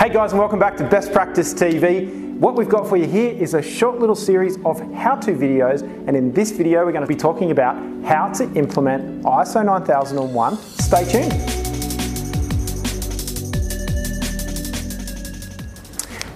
Hey guys, and welcome back to Best Practice TV. What we've got for you here is a short little series of how-to videos, and in this video we're going to be talking about how to implement ISO 9001. Stay tuned.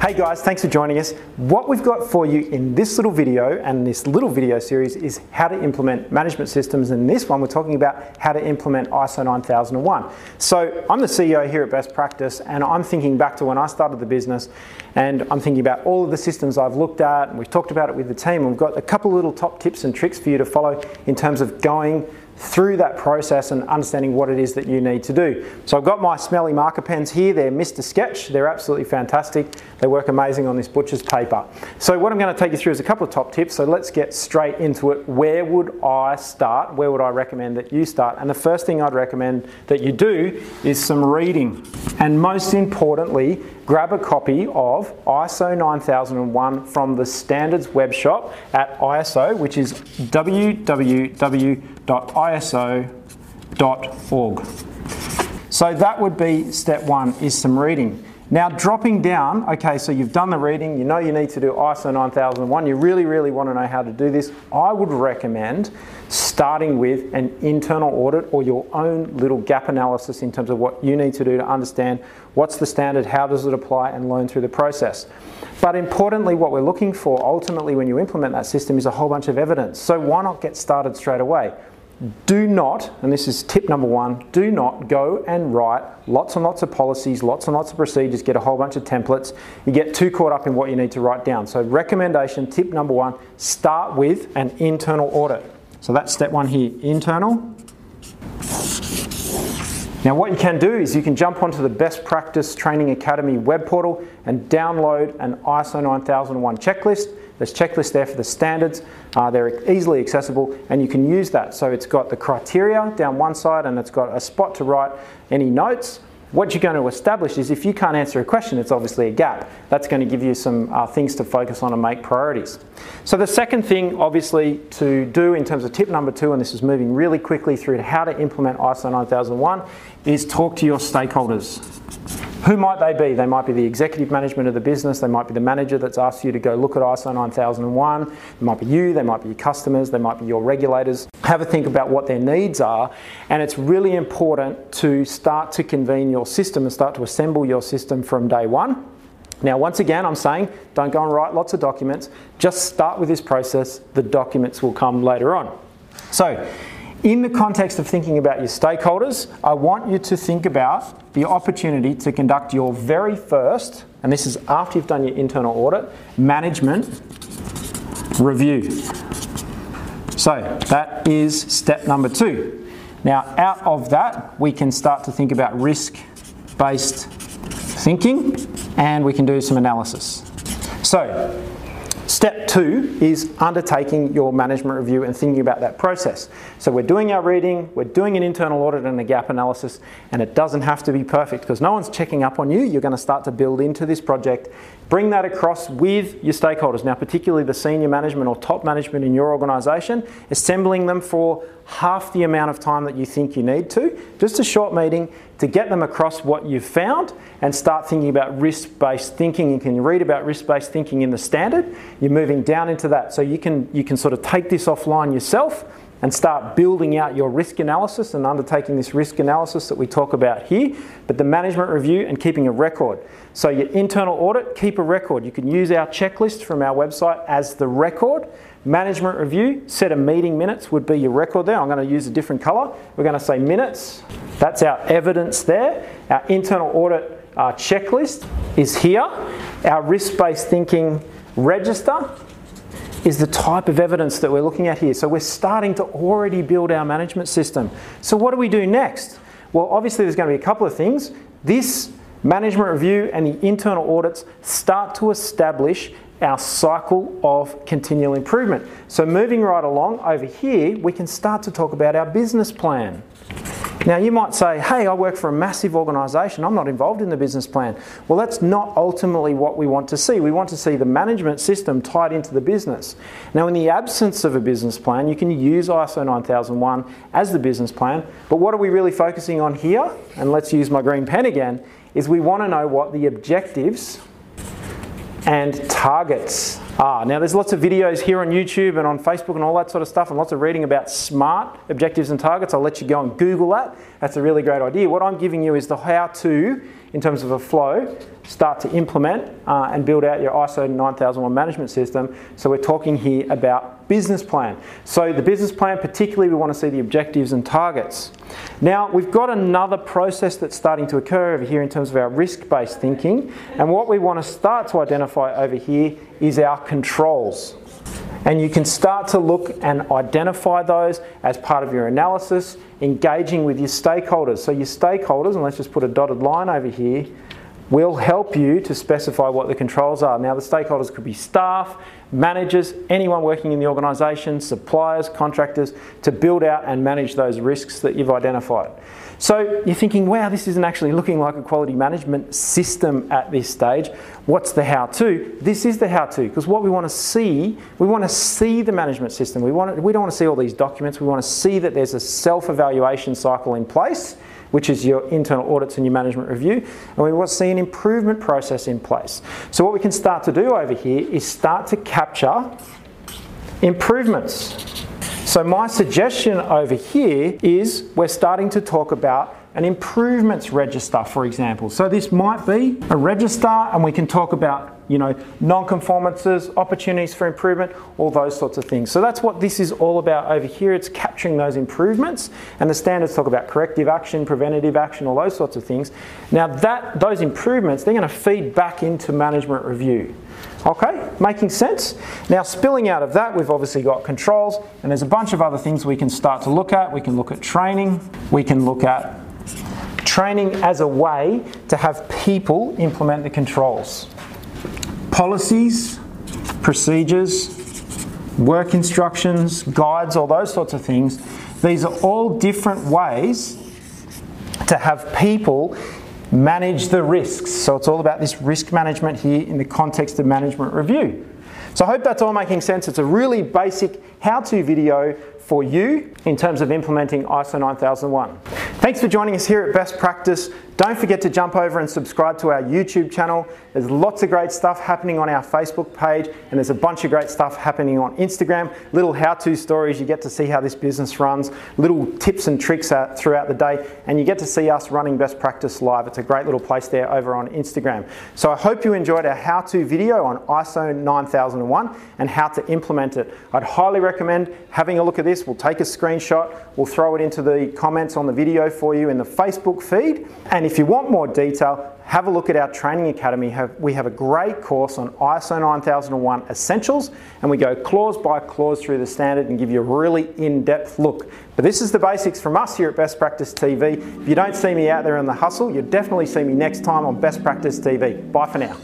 Hey guys, thanks for joining us. What we've got for you in this little video and this little video series is how to implement management systems. In this one, we're talking about how to implement ISO 9001. So I'm the CEO here at Best Practice, and I'm thinking back to when I started the business, and I'm thinking about all of the systems I've looked at, and we've talked about it with the team. We've got a couple little top tips and tricks for you to follow in terms of going through that process and understanding what it is that you need to do. So I've got my smelly marker pens here. They're Mr. Sketch. They're absolutely fantastic. They work amazing on this butcher's paper. So what I'm going to take you through is a couple of top tips. So let's get straight into it. Where would I start? Where would I recommend that you start? And the first thing I'd recommend that you do is some reading. And most importantly, grab a copy of ISO 9001 from the standards web shop at ISO, which is www.iso.org. So that would be step one is some reading. Now dropping down, okay, so you've done the reading, you know you need to do ISO 9001, you really, really want to know how to do this. I would recommend starting with an internal audit or your own little gap analysis in terms of what you need to do to understand what's the standard, how does it apply, and learn through the process. But importantly, what we're looking for ultimately when you implement that system is a whole bunch of evidence. So why not get started straight away? Do not, and this is tip number one, do not go and write lots and lots of policies, lots and lots of procedures, get a whole bunch of templates. You get too caught up in what you need to write down. So, recommendation, tip number one, start with an internal audit. So, that's step one here internal. Now, what you can do is you can jump onto the Best Practice Training Academy web portal and download an ISO 9001 checklist. There's checklists there for the standards. Uh, they're easily accessible and you can use that. So it's got the criteria down one side and it's got a spot to write any notes. What you're going to establish is if you can't answer a question, it's obviously a gap. That's going to give you some uh, things to focus on and make priorities. So the second thing, obviously, to do in terms of tip number two, and this is moving really quickly through to how to implement ISO 9001, is talk to your stakeholders. Who might they be? They might be the executive management of the business, they might be the manager that's asked you to go look at ISO 9001, it might be you, they might be your customers, they might be your regulators. Have a think about what their needs are, and it's really important to start to convene your system and start to assemble your system from day one. Now, once again, I'm saying don't go and write lots of documents, just start with this process, the documents will come later on. So, in the context of thinking about your stakeholders, I want you to think about the opportunity to conduct your very first, and this is after you've done your internal audit, management review. So that is step number two. Now, out of that, we can start to think about risk based thinking and we can do some analysis. So, Step two is undertaking your management review and thinking about that process. So we're doing our reading, we're doing an internal audit and a gap analysis, and it doesn't have to be perfect because no one's checking up on you. You're going to start to build into this project, bring that across with your stakeholders. Now, particularly the senior management or top management in your organisation, assembling them for half the amount of time that you think you need to. Just a short meeting to get them across what you've found and start thinking about risk based thinking. You can read about risk based thinking in the standard. You're moving down into that. So you can, you can sort of take this offline yourself and start building out your risk analysis and undertaking this risk analysis that we talk about here, but the management review and keeping a record. So, your internal audit, keep a record. You can use our checklist from our website as the record. Management review, set of meeting minutes would be your record there. I'm going to use a different colour. We're going to say minutes. That's our evidence there. Our internal audit uh, checklist is here. Our risk based thinking register is the type of evidence that we're looking at here. So we're starting to already build our management system. So what do we do next? Well, obviously, there's going to be a couple of things. This management review and the internal audits start to establish our cycle of continual improvement. So, moving right along over here, we can start to talk about our business plan. Now, you might say, hey, I work for a massive organisation, I'm not involved in the business plan. Well, that's not ultimately what we want to see. We want to see the management system tied into the business. Now, in the absence of a business plan, you can use ISO 9001 as the business plan, but what are we really focusing on here? And let's use my green pen again is we want to know what the objectives and targets are. Now, there's lots of videos here on YouTube and on Facebook and all that sort of stuff, and lots of reading about SMART objectives and targets. I'll let you go and Google that. That's a really great idea. What I'm giving you is the how to, in terms of a flow, start to implement uh, and build out your ISO 9001 management system. So, we're talking here about business plan. So, the business plan, particularly, we want to see the objectives and targets. Now, we've got another process that's starting to occur over here in terms of our risk based thinking. And what we want to start to identify over here is our controls. And you can start to look and identify those as part of your analysis, engaging with your stakeholders. So, your stakeholders, and let's just put a dotted line over here, will help you to specify what the controls are. Now, the stakeholders could be staff, managers, anyone working in the organisation, suppliers, contractors, to build out and manage those risks that you've identified. So you're thinking, wow, this isn't actually looking like a quality management system at this stage. What's the how to? This is the how to, because what we want to see, we want to see the management system. We, want to, we don't want to see all these documents, we want to see that there's a self evaluation cycle in place which is your internal audits and your management review. And we want to see an improvement process in place. So, what we can start to do over here is start to capture improvements. So, my suggestion over here is we're starting to talk about an improvements register, for example. So this might be a register, and we can talk about you know non-conformances, opportunities for improvement, all those sorts of things. So that's what this is all about over here. It's capturing those improvements, and the standards talk about corrective action, preventative action, all those sorts of things. Now that those improvements, they're going to feed back into management review. Okay, making sense? Now, spilling out of that, we've obviously got controls, and there's a bunch of other things we can start to look at. We can look at training, we can look at training as a way to have people implement the controls. Policies, procedures, work instructions, guides, all those sorts of things, these are all different ways to have people manage the risks. So it's all about this risk management here in the context of management review. So I hope that's all making sense. It's a really basic how-to video for you in terms of implementing ISO 9001. Thanks for joining us here at Best Practice. Don't forget to jump over and subscribe to our YouTube channel. There's lots of great stuff happening on our Facebook page, and there's a bunch of great stuff happening on Instagram. Little how to stories, you get to see how this business runs, little tips and tricks throughout the day, and you get to see us running Best Practice Live. It's a great little place there over on Instagram. So I hope you enjoyed our how to video on ISO 9001 and how to implement it. I'd highly recommend having a look at this. We'll take a screenshot, we'll throw it into the comments on the video for you in the Facebook feed. And if you want more detail, have a look at our training academy. We have a great course on ISO 9001 Essentials, and we go clause by clause through the standard and give you a really in depth look. But this is the basics from us here at Best Practice TV. If you don't see me out there in the hustle, you'll definitely see me next time on Best Practice TV. Bye for now.